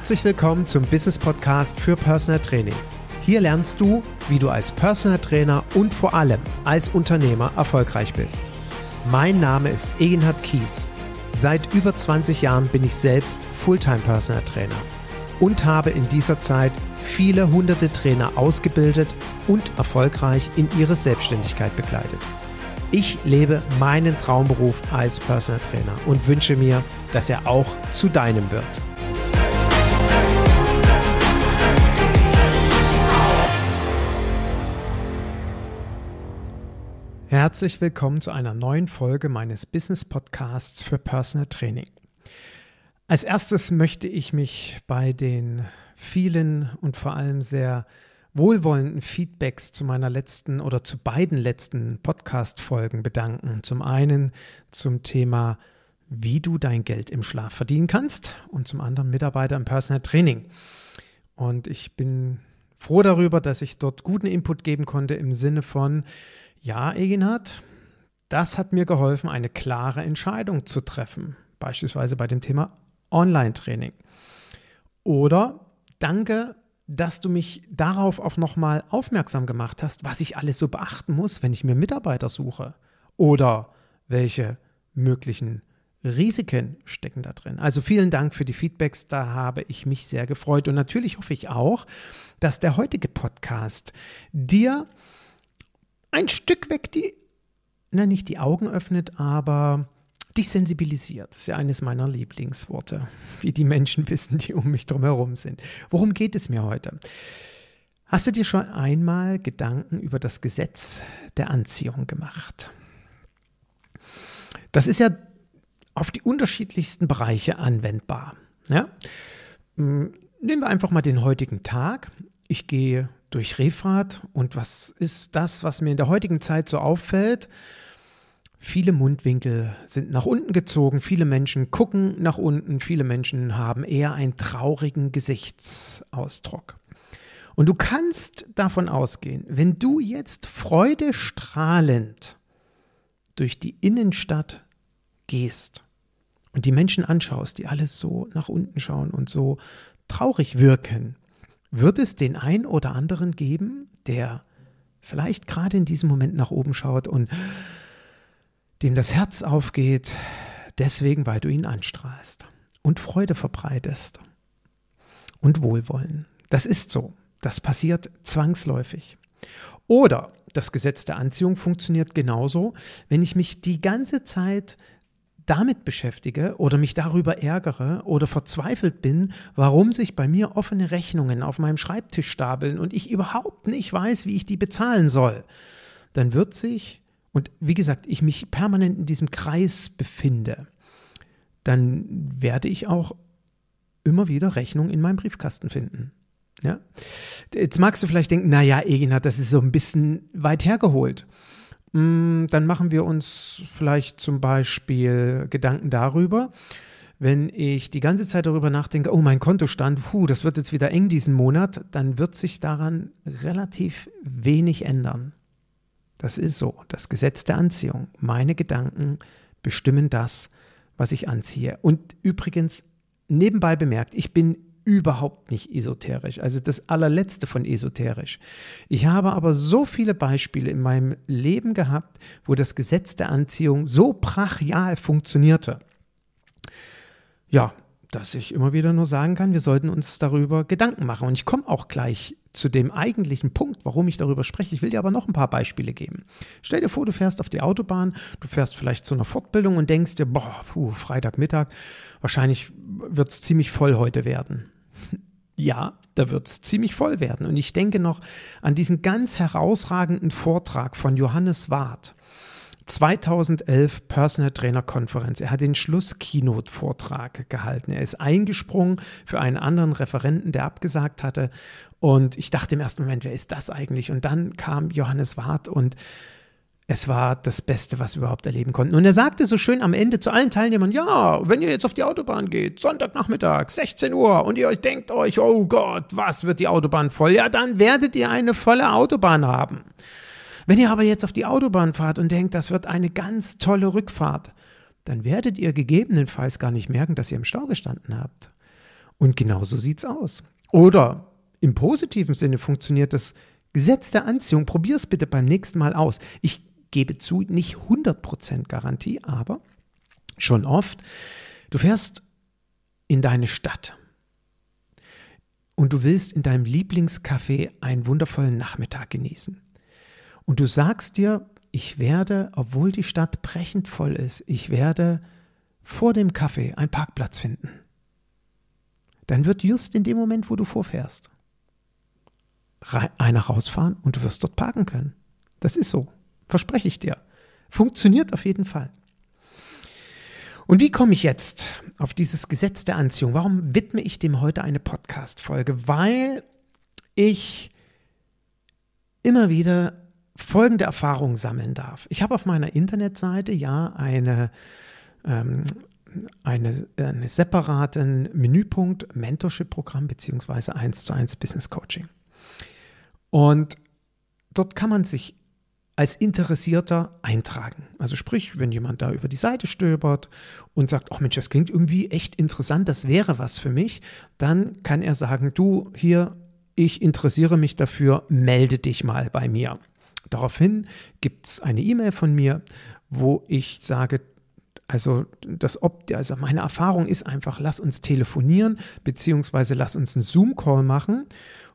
Herzlich willkommen zum Business Podcast für Personal Training. Hier lernst du, wie du als Personal Trainer und vor allem als Unternehmer erfolgreich bist. Mein Name ist Egenhard Kies. Seit über 20 Jahren bin ich selbst Fulltime Personal Trainer und habe in dieser Zeit viele hunderte Trainer ausgebildet und erfolgreich in ihre Selbstständigkeit begleitet. Ich lebe meinen Traumberuf als Personal Trainer und wünsche mir, dass er auch zu deinem wird. Herzlich willkommen zu einer neuen Folge meines Business Podcasts für Personal Training. Als erstes möchte ich mich bei den vielen und vor allem sehr wohlwollenden Feedbacks zu meiner letzten oder zu beiden letzten Podcast-Folgen bedanken. Zum einen zum Thema, wie du dein Geld im Schlaf verdienen kannst und zum anderen Mitarbeiter im Personal Training. Und ich bin froh darüber, dass ich dort guten Input geben konnte im Sinne von, ja, Eginhard, das hat mir geholfen, eine klare Entscheidung zu treffen, beispielsweise bei dem Thema Online-Training. Oder danke dass du mich darauf auch nochmal aufmerksam gemacht hast, was ich alles so beachten muss, wenn ich mir Mitarbeiter suche. Oder welche möglichen Risiken stecken da drin. Also vielen Dank für die Feedbacks, da habe ich mich sehr gefreut. Und natürlich hoffe ich auch, dass der heutige Podcast dir ein Stück weg die, na nicht die Augen öffnet, aber dich sensibilisiert. Das ist ja eines meiner Lieblingsworte, wie die Menschen wissen, die um mich drumherum sind. Worum geht es mir heute? Hast du dir schon einmal Gedanken über das Gesetz der Anziehung gemacht? Das ist ja auf die unterschiedlichsten Bereiche anwendbar. Ja? Hm, nehmen wir einfach mal den heutigen Tag. Ich gehe durch Refrat und was ist das, was mir in der heutigen Zeit so auffällt? Viele Mundwinkel sind nach unten gezogen, viele Menschen gucken nach unten, viele Menschen haben eher einen traurigen Gesichtsausdruck. Und du kannst davon ausgehen, wenn du jetzt freudestrahlend durch die Innenstadt gehst und die Menschen anschaust, die alles so nach unten schauen und so traurig wirken, wird es den einen oder anderen geben, der vielleicht gerade in diesem Moment nach oben schaut und dem das Herz aufgeht, deswegen, weil du ihn anstrahlst und Freude verbreitest und Wohlwollen. Das ist so. Das passiert zwangsläufig. Oder das Gesetz der Anziehung funktioniert genauso, wenn ich mich die ganze Zeit damit beschäftige oder mich darüber ärgere oder verzweifelt bin, warum sich bei mir offene Rechnungen auf meinem Schreibtisch stapeln und ich überhaupt nicht weiß, wie ich die bezahlen soll, dann wird sich und wie gesagt, ich mich permanent in diesem Kreis befinde, dann werde ich auch immer wieder Rechnungen in meinem Briefkasten finden. Ja? Jetzt magst du vielleicht denken, naja, Egina, das ist so ein bisschen weit hergeholt. Mm, dann machen wir uns vielleicht zum Beispiel Gedanken darüber, wenn ich die ganze Zeit darüber nachdenke, oh, mein Kontostand, puh, das wird jetzt wieder eng diesen Monat, dann wird sich daran relativ wenig ändern. Das ist so, das Gesetz der Anziehung. Meine Gedanken bestimmen das, was ich anziehe. Und übrigens, nebenbei bemerkt, ich bin überhaupt nicht esoterisch, also das allerletzte von esoterisch. Ich habe aber so viele Beispiele in meinem Leben gehabt, wo das Gesetz der Anziehung so brachial funktionierte. Ja, dass ich immer wieder nur sagen kann, wir sollten uns darüber Gedanken machen. Und ich komme auch gleich zu dem eigentlichen Punkt, warum ich darüber spreche. Ich will dir aber noch ein paar Beispiele geben. Stell dir vor, du fährst auf die Autobahn, du fährst vielleicht zu einer Fortbildung und denkst dir, boah, puh, Freitagmittag, wahrscheinlich wird es ziemlich voll heute werden. ja, da wird es ziemlich voll werden. Und ich denke noch an diesen ganz herausragenden Vortrag von Johannes Ward. 2011 Personal Trainer Konferenz. Er hat den Schluss-Keynote-Vortrag gehalten. Er ist eingesprungen für einen anderen Referenten, der abgesagt hatte. Und ich dachte im ersten Moment, wer ist das eigentlich? Und dann kam Johannes Ward und es war das Beste, was wir überhaupt erleben konnten. Und er sagte so schön am Ende zu allen Teilnehmern, ja, wenn ihr jetzt auf die Autobahn geht, Sonntagnachmittag, 16 Uhr, und ihr euch denkt euch, oh Gott, was wird die Autobahn voll? Ja, dann werdet ihr eine volle Autobahn haben. Wenn ihr aber jetzt auf die Autobahn fahrt und denkt, das wird eine ganz tolle Rückfahrt, dann werdet ihr gegebenenfalls gar nicht merken, dass ihr im Stau gestanden habt. Und genau so sieht es aus. Oder im positiven Sinne funktioniert das Gesetz der Anziehung. Probier es bitte beim nächsten Mal aus. Ich gebe zu, nicht 100% Garantie, aber schon oft. Du fährst in deine Stadt und du willst in deinem Lieblingscafé einen wundervollen Nachmittag genießen. Und du sagst dir, ich werde, obwohl die Stadt brechend voll ist, ich werde vor dem Café einen Parkplatz finden. Dann wird just in dem Moment, wo du vorfährst, einer rausfahren und du wirst dort parken können. Das ist so. Verspreche ich dir. Funktioniert auf jeden Fall. Und wie komme ich jetzt auf dieses Gesetz der Anziehung? Warum widme ich dem heute eine Podcast-Folge? Weil ich immer wieder folgende Erfahrungen sammeln darf. Ich habe auf meiner Internetseite ja eine, ähm, eine, einen separaten Menüpunkt Mentorship-Programm beziehungsweise 1 zu 1 Business Coaching. Und dort kann man sich als Interessierter eintragen. Also sprich, wenn jemand da über die Seite stöbert und sagt, ach Mensch, das klingt irgendwie echt interessant, das wäre was für mich, dann kann er sagen, du hier, ich interessiere mich dafür, melde dich mal bei mir. Daraufhin gibt es eine E-Mail von mir, wo ich sage, also, das, also meine Erfahrung ist einfach, lass uns telefonieren, beziehungsweise lass uns einen Zoom-Call machen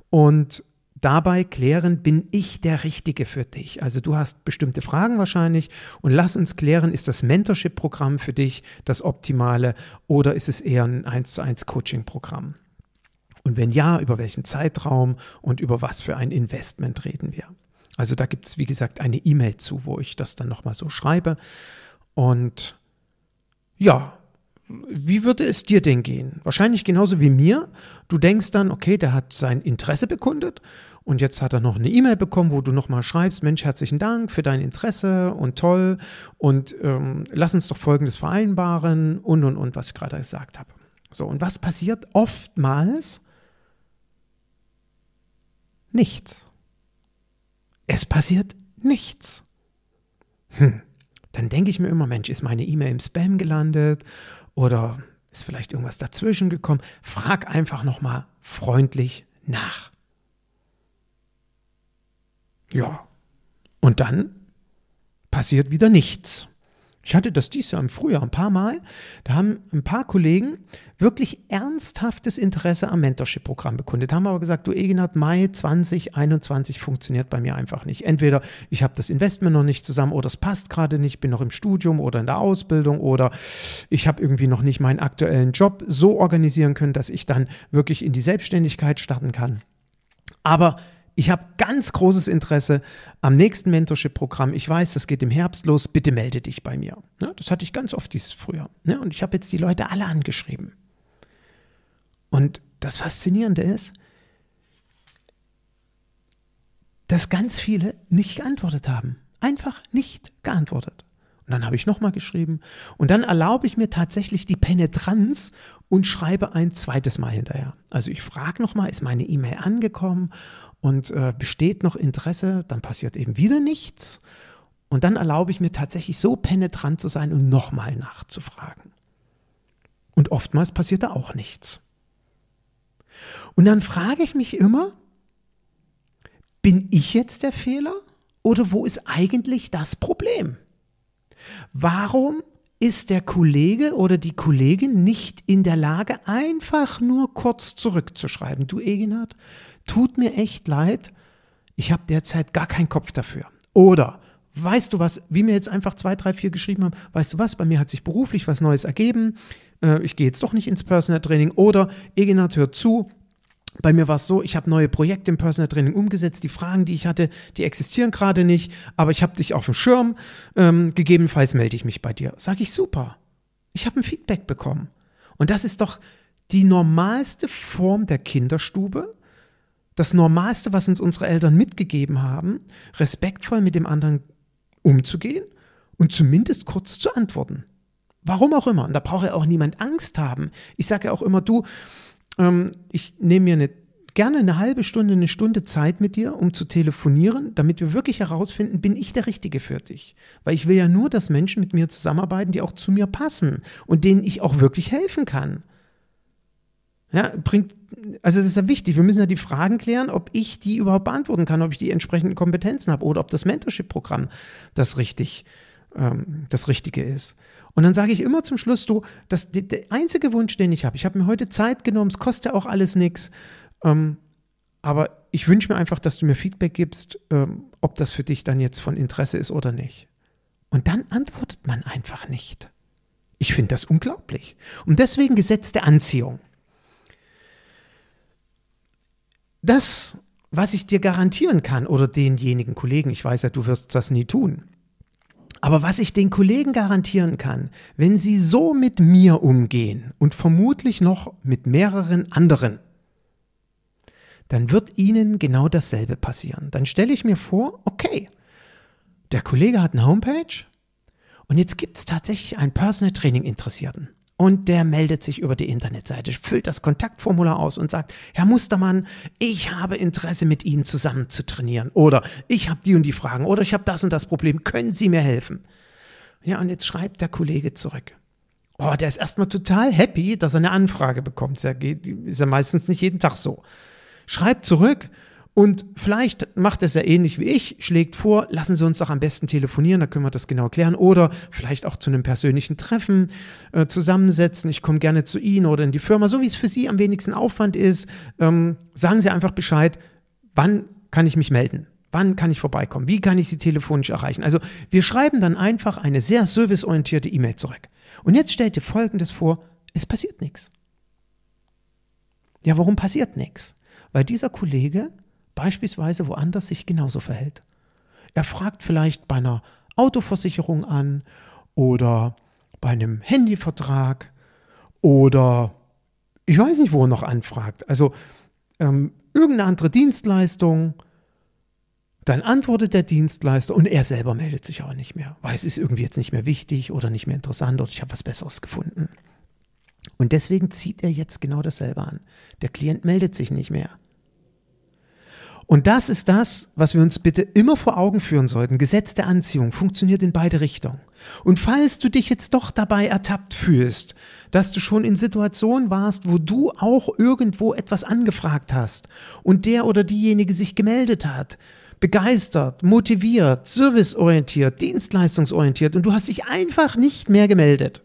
und dabei klären, bin ich der Richtige für dich? Also du hast bestimmte Fragen wahrscheinlich und lass uns klären, ist das Mentorship-Programm für dich das Optimale oder ist es eher ein 1 zu 1 Coaching-Programm? Und wenn ja, über welchen Zeitraum und über was für ein Investment reden wir? Also da gibt es, wie gesagt, eine E-Mail zu, wo ich das dann nochmal so schreibe. Und ja, wie würde es dir denn gehen? Wahrscheinlich genauso wie mir. Du denkst dann, okay, der hat sein Interesse bekundet und jetzt hat er noch eine E-Mail bekommen, wo du nochmal schreibst, Mensch, herzlichen Dank für dein Interesse und toll und ähm, lass uns doch Folgendes vereinbaren und und und, was ich gerade gesagt habe. So, und was passiert oftmals? Nichts. Es passiert nichts. Hm. Dann denke ich mir immer, Mensch, ist meine E-Mail im Spam gelandet oder ist vielleicht irgendwas dazwischen gekommen? Frag einfach nochmal freundlich nach. Ja, und dann passiert wieder nichts. Ich hatte das dies Jahr im Frühjahr ein paar Mal. Da haben ein paar Kollegen wirklich ernsthaftes Interesse am Mentorship-Programm bekundet. Haben aber gesagt, du Egenhard, Mai 2021 funktioniert bei mir einfach nicht. Entweder ich habe das Investment noch nicht zusammen oder es passt gerade nicht, bin noch im Studium oder in der Ausbildung oder ich habe irgendwie noch nicht meinen aktuellen Job so organisieren können, dass ich dann wirklich in die Selbstständigkeit starten kann. Aber ich habe ganz großes Interesse am nächsten Mentorship-Programm. Ich weiß, das geht im Herbst los. Bitte melde dich bei mir. Ja, das hatte ich ganz oft dieses Frühjahr. Ja, und ich habe jetzt die Leute alle angeschrieben. Und das Faszinierende ist, dass ganz viele nicht geantwortet haben. Einfach nicht geantwortet. Und dann habe ich nochmal geschrieben. Und dann erlaube ich mir tatsächlich die Penetranz und schreibe ein zweites Mal hinterher. Also ich frage nochmal, ist meine E-Mail angekommen? Und äh, besteht noch Interesse, dann passiert eben wieder nichts. Und dann erlaube ich mir tatsächlich so penetrant zu sein und nochmal nachzufragen. Und oftmals passiert da auch nichts. Und dann frage ich mich immer, bin ich jetzt der Fehler oder wo ist eigentlich das Problem? Warum ist der Kollege oder die Kollegin nicht in der Lage, einfach nur kurz zurückzuschreiben? Du, Eginhard, tut mir echt leid, ich habe derzeit gar keinen Kopf dafür. Oder weißt du was, wie mir jetzt einfach zwei, drei, vier geschrieben haben, weißt du was, bei mir hat sich beruflich was Neues ergeben, äh, ich gehe jetzt doch nicht ins Personal Training oder Egenhard hört zu, bei mir war es so, ich habe neue Projekte im Personal Training umgesetzt. Die Fragen, die ich hatte, die existieren gerade nicht, aber ich habe dich auf dem Schirm. Ähm, gegebenenfalls melde ich mich bei dir. Sag ich super. Ich habe ein Feedback bekommen. Und das ist doch die normalste Form der Kinderstube, das Normalste, was uns unsere Eltern mitgegeben haben, respektvoll mit dem anderen umzugehen und zumindest kurz zu antworten. Warum auch immer. Und da braucht ja auch niemand Angst haben. Ich sage ja auch immer, du, ähm, ich nehme mir eine, gerne eine halbe Stunde, eine Stunde Zeit mit dir, um zu telefonieren, damit wir wirklich herausfinden, bin ich der Richtige für dich. Weil ich will ja nur, dass Menschen mit mir zusammenarbeiten, die auch zu mir passen und denen ich auch wirklich helfen kann. Ja, bringt, also das ist ja wichtig. Wir müssen ja die Fragen klären, ob ich die überhaupt beantworten kann, ob ich die entsprechenden Kompetenzen habe oder ob das Mentorship-Programm das richtig, ähm, das Richtige ist. Und dann sage ich immer zum Schluss, du, das, der einzige Wunsch, den ich habe, ich habe mir heute Zeit genommen, es kostet ja auch alles nichts, ähm, aber ich wünsche mir einfach, dass du mir Feedback gibst, ähm, ob das für dich dann jetzt von Interesse ist oder nicht. Und dann antwortet man einfach nicht. Ich finde das unglaublich. Und deswegen Gesetz der Anziehung. Das, was ich dir garantieren kann, oder denjenigen Kollegen, ich weiß ja, du wirst das nie tun, aber was ich den Kollegen garantieren kann, wenn sie so mit mir umgehen und vermutlich noch mit mehreren anderen, dann wird ihnen genau dasselbe passieren. Dann stelle ich mir vor, okay, der Kollege hat eine Homepage und jetzt gibt es tatsächlich einen Personal Training Interessierten. Und der meldet sich über die Internetseite, füllt das Kontaktformular aus und sagt, Herr Mustermann, ich habe Interesse mit Ihnen zusammen zu trainieren. Oder ich habe die und die Fragen. Oder ich habe das und das Problem. Können Sie mir helfen? Ja, und jetzt schreibt der Kollege zurück. Oh, der ist erstmal total happy, dass er eine Anfrage bekommt. Das ist ja meistens nicht jeden Tag so. Schreibt zurück und vielleicht macht es ja ähnlich wie ich, schlägt vor, lassen Sie uns doch am besten telefonieren, da können wir das genau klären. Oder vielleicht auch zu einem persönlichen Treffen äh, zusammensetzen. Ich komme gerne zu Ihnen oder in die Firma, so wie es für Sie am wenigsten Aufwand ist. Ähm, sagen Sie einfach Bescheid, wann kann ich mich melden? Wann kann ich vorbeikommen? Wie kann ich Sie telefonisch erreichen? Also wir schreiben dann einfach eine sehr serviceorientierte E-Mail zurück. Und jetzt stellt ihr Folgendes vor, es passiert nichts. Ja, warum passiert nichts? Weil dieser Kollege beispielsweise woanders sich genauso verhält. Er fragt vielleicht bei einer Autoversicherung an oder bei einem Handyvertrag oder ich weiß nicht, wo er noch anfragt. Also ähm, irgendeine andere Dienstleistung. Dann antwortet der Dienstleister und er selber meldet sich auch nicht mehr, weil es ist irgendwie jetzt nicht mehr wichtig oder nicht mehr interessant oder ich habe was Besseres gefunden. Und deswegen zieht er jetzt genau dasselbe an. Der Klient meldet sich nicht mehr. Und das ist das, was wir uns bitte immer vor Augen führen sollten. Gesetz der Anziehung funktioniert in beide Richtungen. Und falls du dich jetzt doch dabei ertappt fühlst, dass du schon in Situationen warst, wo du auch irgendwo etwas angefragt hast und der oder diejenige sich gemeldet hat, begeistert, motiviert, serviceorientiert, dienstleistungsorientiert und du hast dich einfach nicht mehr gemeldet,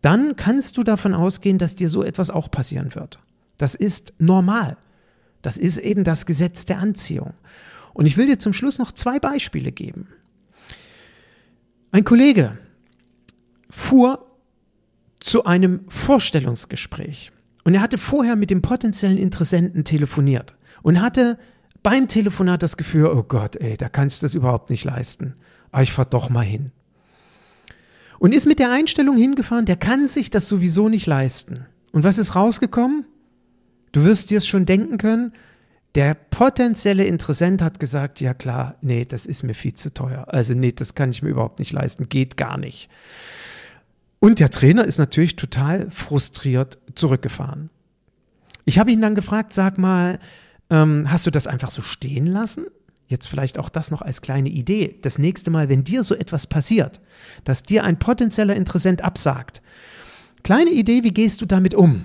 dann kannst du davon ausgehen, dass dir so etwas auch passieren wird. Das ist normal. Das ist eben das Gesetz der Anziehung. Und ich will dir zum Schluss noch zwei Beispiele geben. Ein Kollege fuhr zu einem Vorstellungsgespräch und er hatte vorher mit dem potenziellen Interessenten telefoniert und hatte beim Telefonat das Gefühl, oh Gott, ey, da kannst du das überhaupt nicht leisten. Aber ich fahr doch mal hin. Und ist mit der Einstellung hingefahren, der kann sich das sowieso nicht leisten. Und was ist rausgekommen? Du wirst dir es schon denken können, der potenzielle Interessent hat gesagt, ja klar, nee, das ist mir viel zu teuer. Also nee, das kann ich mir überhaupt nicht leisten, geht gar nicht. Und der Trainer ist natürlich total frustriert zurückgefahren. Ich habe ihn dann gefragt, sag mal, ähm, hast du das einfach so stehen lassen? Jetzt vielleicht auch das noch als kleine Idee. Das nächste Mal, wenn dir so etwas passiert, dass dir ein potenzieller Interessent absagt, kleine Idee, wie gehst du damit um?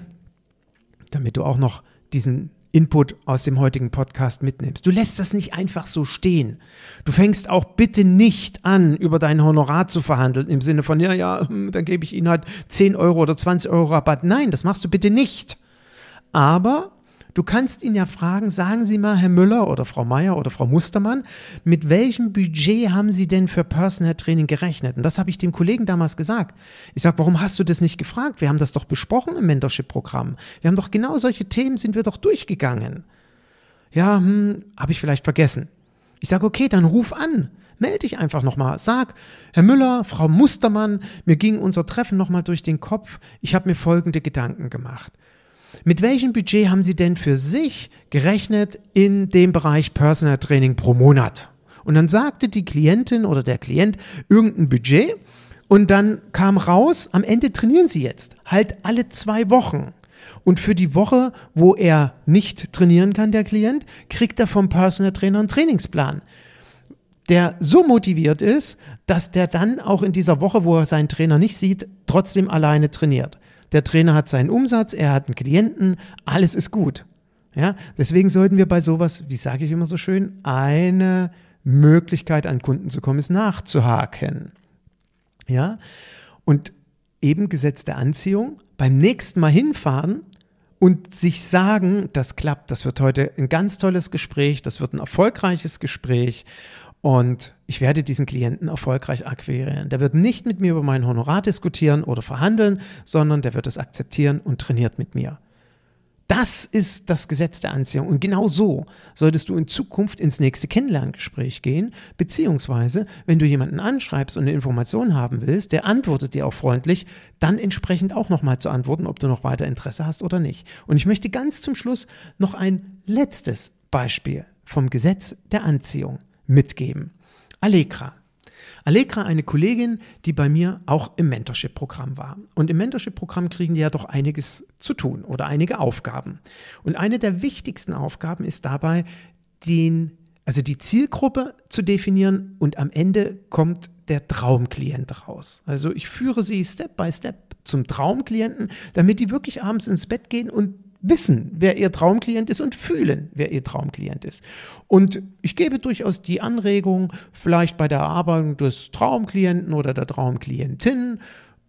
Damit du auch noch diesen Input aus dem heutigen Podcast mitnimmst. Du lässt das nicht einfach so stehen. Du fängst auch bitte nicht an, über dein Honorar zu verhandeln, im Sinne von, ja, ja, hm, dann gebe ich Ihnen halt 10 Euro oder 20 Euro Rabatt. Nein, das machst du bitte nicht. Aber Du kannst ihn ja fragen, sagen Sie mal, Herr Müller oder Frau Meier oder Frau Mustermann, mit welchem Budget haben Sie denn für Personal Training gerechnet? Und das habe ich dem Kollegen damals gesagt. Ich sage, warum hast du das nicht gefragt? Wir haben das doch besprochen im Mentorship-Programm. Wir haben doch genau solche Themen, sind wir doch durchgegangen. Ja, hm, habe ich vielleicht vergessen. Ich sage, okay, dann ruf an. Melde dich einfach nochmal. Sag, Herr Müller, Frau Mustermann, mir ging unser Treffen nochmal durch den Kopf. Ich habe mir folgende Gedanken gemacht. Mit welchem Budget haben Sie denn für sich gerechnet in dem Bereich Personal Training pro Monat? Und dann sagte die Klientin oder der Klient irgendein Budget und dann kam raus, am Ende trainieren Sie jetzt halt alle zwei Wochen. Und für die Woche, wo er nicht trainieren kann, der Klient, kriegt er vom Personal Trainer einen Trainingsplan, der so motiviert ist, dass der dann auch in dieser Woche, wo er seinen Trainer nicht sieht, trotzdem alleine trainiert. Der Trainer hat seinen Umsatz, er hat einen Klienten, alles ist gut. Ja, deswegen sollten wir bei sowas, wie sage ich immer so schön, eine Möglichkeit an Kunden zu kommen, ist nachzuhaken. Ja, und eben Gesetz der Anziehung, beim nächsten Mal hinfahren und sich sagen, das klappt, das wird heute ein ganz tolles Gespräch, das wird ein erfolgreiches Gespräch und ich werde diesen Klienten erfolgreich akquirieren. Der wird nicht mit mir über mein Honorar diskutieren oder verhandeln, sondern der wird es akzeptieren und trainiert mit mir. Das ist das Gesetz der Anziehung. Und genau so solltest du in Zukunft ins nächste Kennenlerngespräch gehen, beziehungsweise, wenn du jemanden anschreibst und eine Information haben willst, der antwortet dir auch freundlich, dann entsprechend auch nochmal zu antworten, ob du noch weiter Interesse hast oder nicht. Und ich möchte ganz zum Schluss noch ein letztes Beispiel vom Gesetz der Anziehung mitgeben. Allegra. Allegra, eine Kollegin, die bei mir auch im Mentorship-Programm war. Und im Mentorship-Programm kriegen die ja doch einiges zu tun oder einige Aufgaben. Und eine der wichtigsten Aufgaben ist dabei, den, also die Zielgruppe zu definieren und am Ende kommt der Traumklient raus. Also ich führe sie Step by Step zum Traumklienten, damit die wirklich abends ins Bett gehen und wissen, wer ihr Traumklient ist und fühlen, wer ihr Traumklient ist. Und ich gebe durchaus die Anregung, vielleicht bei der Erarbeitung des Traumklienten oder der Traumklientin,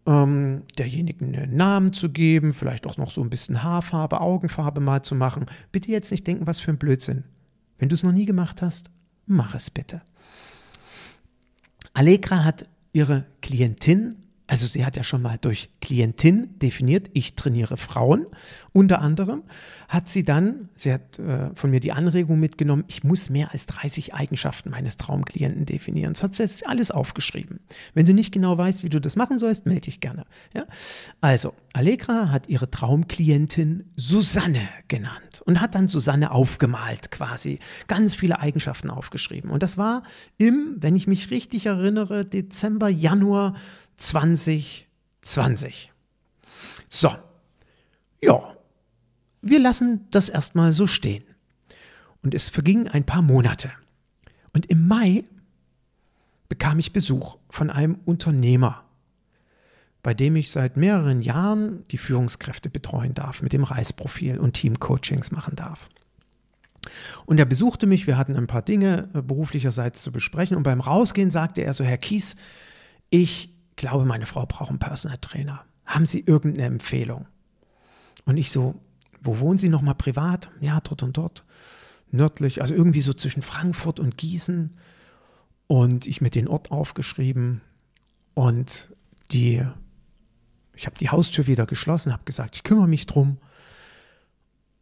ähm, derjenigen einen Namen zu geben, vielleicht auch noch so ein bisschen Haarfarbe, Augenfarbe mal zu machen. Bitte jetzt nicht denken, was für ein Blödsinn. Wenn du es noch nie gemacht hast, mach es bitte. Allegra hat ihre Klientin also sie hat ja schon mal durch Klientin definiert, ich trainiere Frauen. Unter anderem hat sie dann, sie hat äh, von mir die Anregung mitgenommen, ich muss mehr als 30 Eigenschaften meines Traumklienten definieren. Das hat sie jetzt alles aufgeschrieben. Wenn du nicht genau weißt, wie du das machen sollst, melde dich gerne. Ja? Also, Allegra hat ihre Traumklientin Susanne genannt und hat dann Susanne aufgemalt quasi. Ganz viele Eigenschaften aufgeschrieben. Und das war im, wenn ich mich richtig erinnere, Dezember, Januar 2020. So, ja, wir lassen das erstmal so stehen. Und es vergingen ein paar Monate. Und im Mai bekam ich Besuch von einem Unternehmer, bei dem ich seit mehreren Jahren die Führungskräfte betreuen darf, mit dem Reisprofil und Teamcoachings machen darf. Und er besuchte mich, wir hatten ein paar Dinge äh, beruflicherseits zu besprechen und beim Rausgehen sagte er so, Herr Kies, ich glaube, meine Frau braucht einen Personal Trainer. Haben Sie irgendeine Empfehlung? Und ich so, wo wohnen Sie nochmal privat? Ja, dort und dort. Nördlich, also irgendwie so zwischen Frankfurt und Gießen. Und ich mir den Ort aufgeschrieben und die, ich habe die Haustür wieder geschlossen, habe gesagt, ich kümmere mich drum.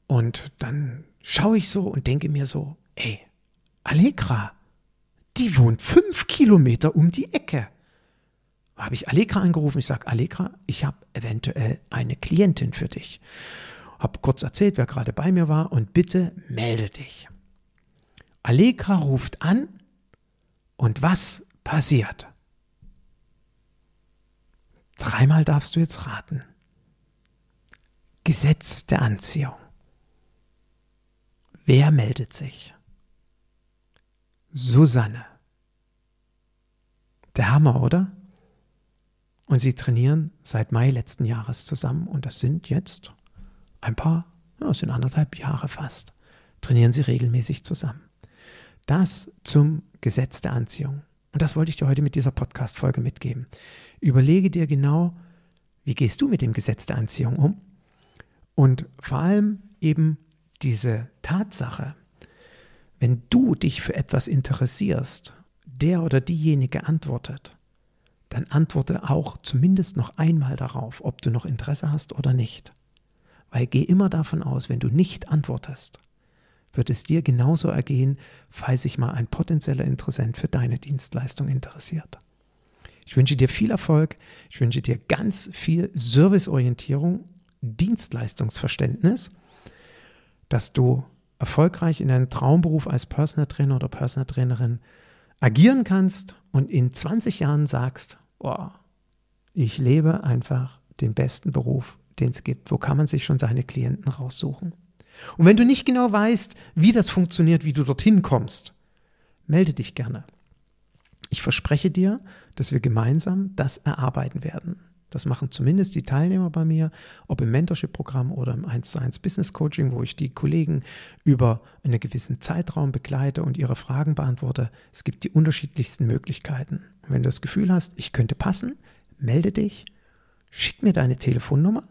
Und dann schaue ich so und denke mir so, ey, Allegra, die wohnt fünf Kilometer um die Ecke habe ich Allegra angerufen. Ich sage, Allegra, ich habe eventuell eine Klientin für dich. Habe kurz erzählt, wer gerade bei mir war und bitte melde dich. Allegra ruft an und was passiert? Dreimal darfst du jetzt raten. Gesetz der Anziehung. Wer meldet sich? Susanne. Der Hammer, oder? Und sie trainieren seit Mai letzten Jahres zusammen. Und das sind jetzt ein paar, ja, das sind anderthalb Jahre fast, trainieren sie regelmäßig zusammen. Das zum Gesetz der Anziehung. Und das wollte ich dir heute mit dieser Podcast-Folge mitgeben. Überlege dir genau, wie gehst du mit dem Gesetz der Anziehung um? Und vor allem eben diese Tatsache, wenn du dich für etwas interessierst, der oder diejenige antwortet, dann antworte auch zumindest noch einmal darauf, ob du noch Interesse hast oder nicht. Weil geh immer davon aus, wenn du nicht antwortest, wird es dir genauso ergehen, falls sich mal ein potenzieller Interessent für deine Dienstleistung interessiert. Ich wünsche dir viel Erfolg, ich wünsche dir ganz viel Serviceorientierung, Dienstleistungsverständnis, dass du erfolgreich in deinem Traumberuf als Personal Trainer oder Personal Trainerin agieren kannst und in 20 Jahren sagst, oh, ich lebe einfach den besten Beruf, den es gibt. Wo kann man sich schon seine Klienten raussuchen? Und wenn du nicht genau weißt, wie das funktioniert, wie du dorthin kommst, melde dich gerne. Ich verspreche dir, dass wir gemeinsam das erarbeiten werden. Das machen zumindest die Teilnehmer bei mir, ob im Mentorship-Programm oder im 1 zu 1 Business Coaching, wo ich die Kollegen über einen gewissen Zeitraum begleite und ihre Fragen beantworte. Es gibt die unterschiedlichsten Möglichkeiten. Wenn du das Gefühl hast, ich könnte passen, melde dich, schick mir deine Telefonnummer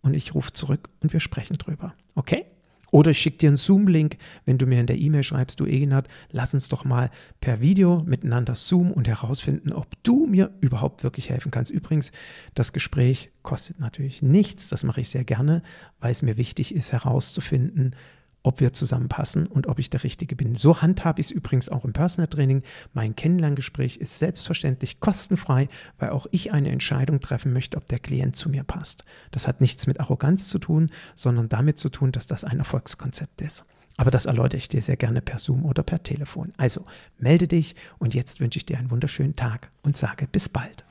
und ich rufe zurück und wir sprechen drüber. Okay? Oder ich schicke dir einen Zoom-Link, wenn du mir in der E-Mail schreibst, du Egenhard, lass uns doch mal per Video miteinander zoomen und herausfinden, ob du mir überhaupt wirklich helfen kannst. Übrigens, das Gespräch kostet natürlich nichts, das mache ich sehr gerne, weil es mir wichtig ist herauszufinden, ob wir zusammenpassen und ob ich der Richtige bin. So handhabe ich es übrigens auch im Personal Training. Mein Kennenlerngespräch ist selbstverständlich kostenfrei, weil auch ich eine Entscheidung treffen möchte, ob der Klient zu mir passt. Das hat nichts mit Arroganz zu tun, sondern damit zu tun, dass das ein Erfolgskonzept ist. Aber das erläutere ich dir sehr gerne per Zoom oder per Telefon. Also melde dich und jetzt wünsche ich dir einen wunderschönen Tag und sage bis bald.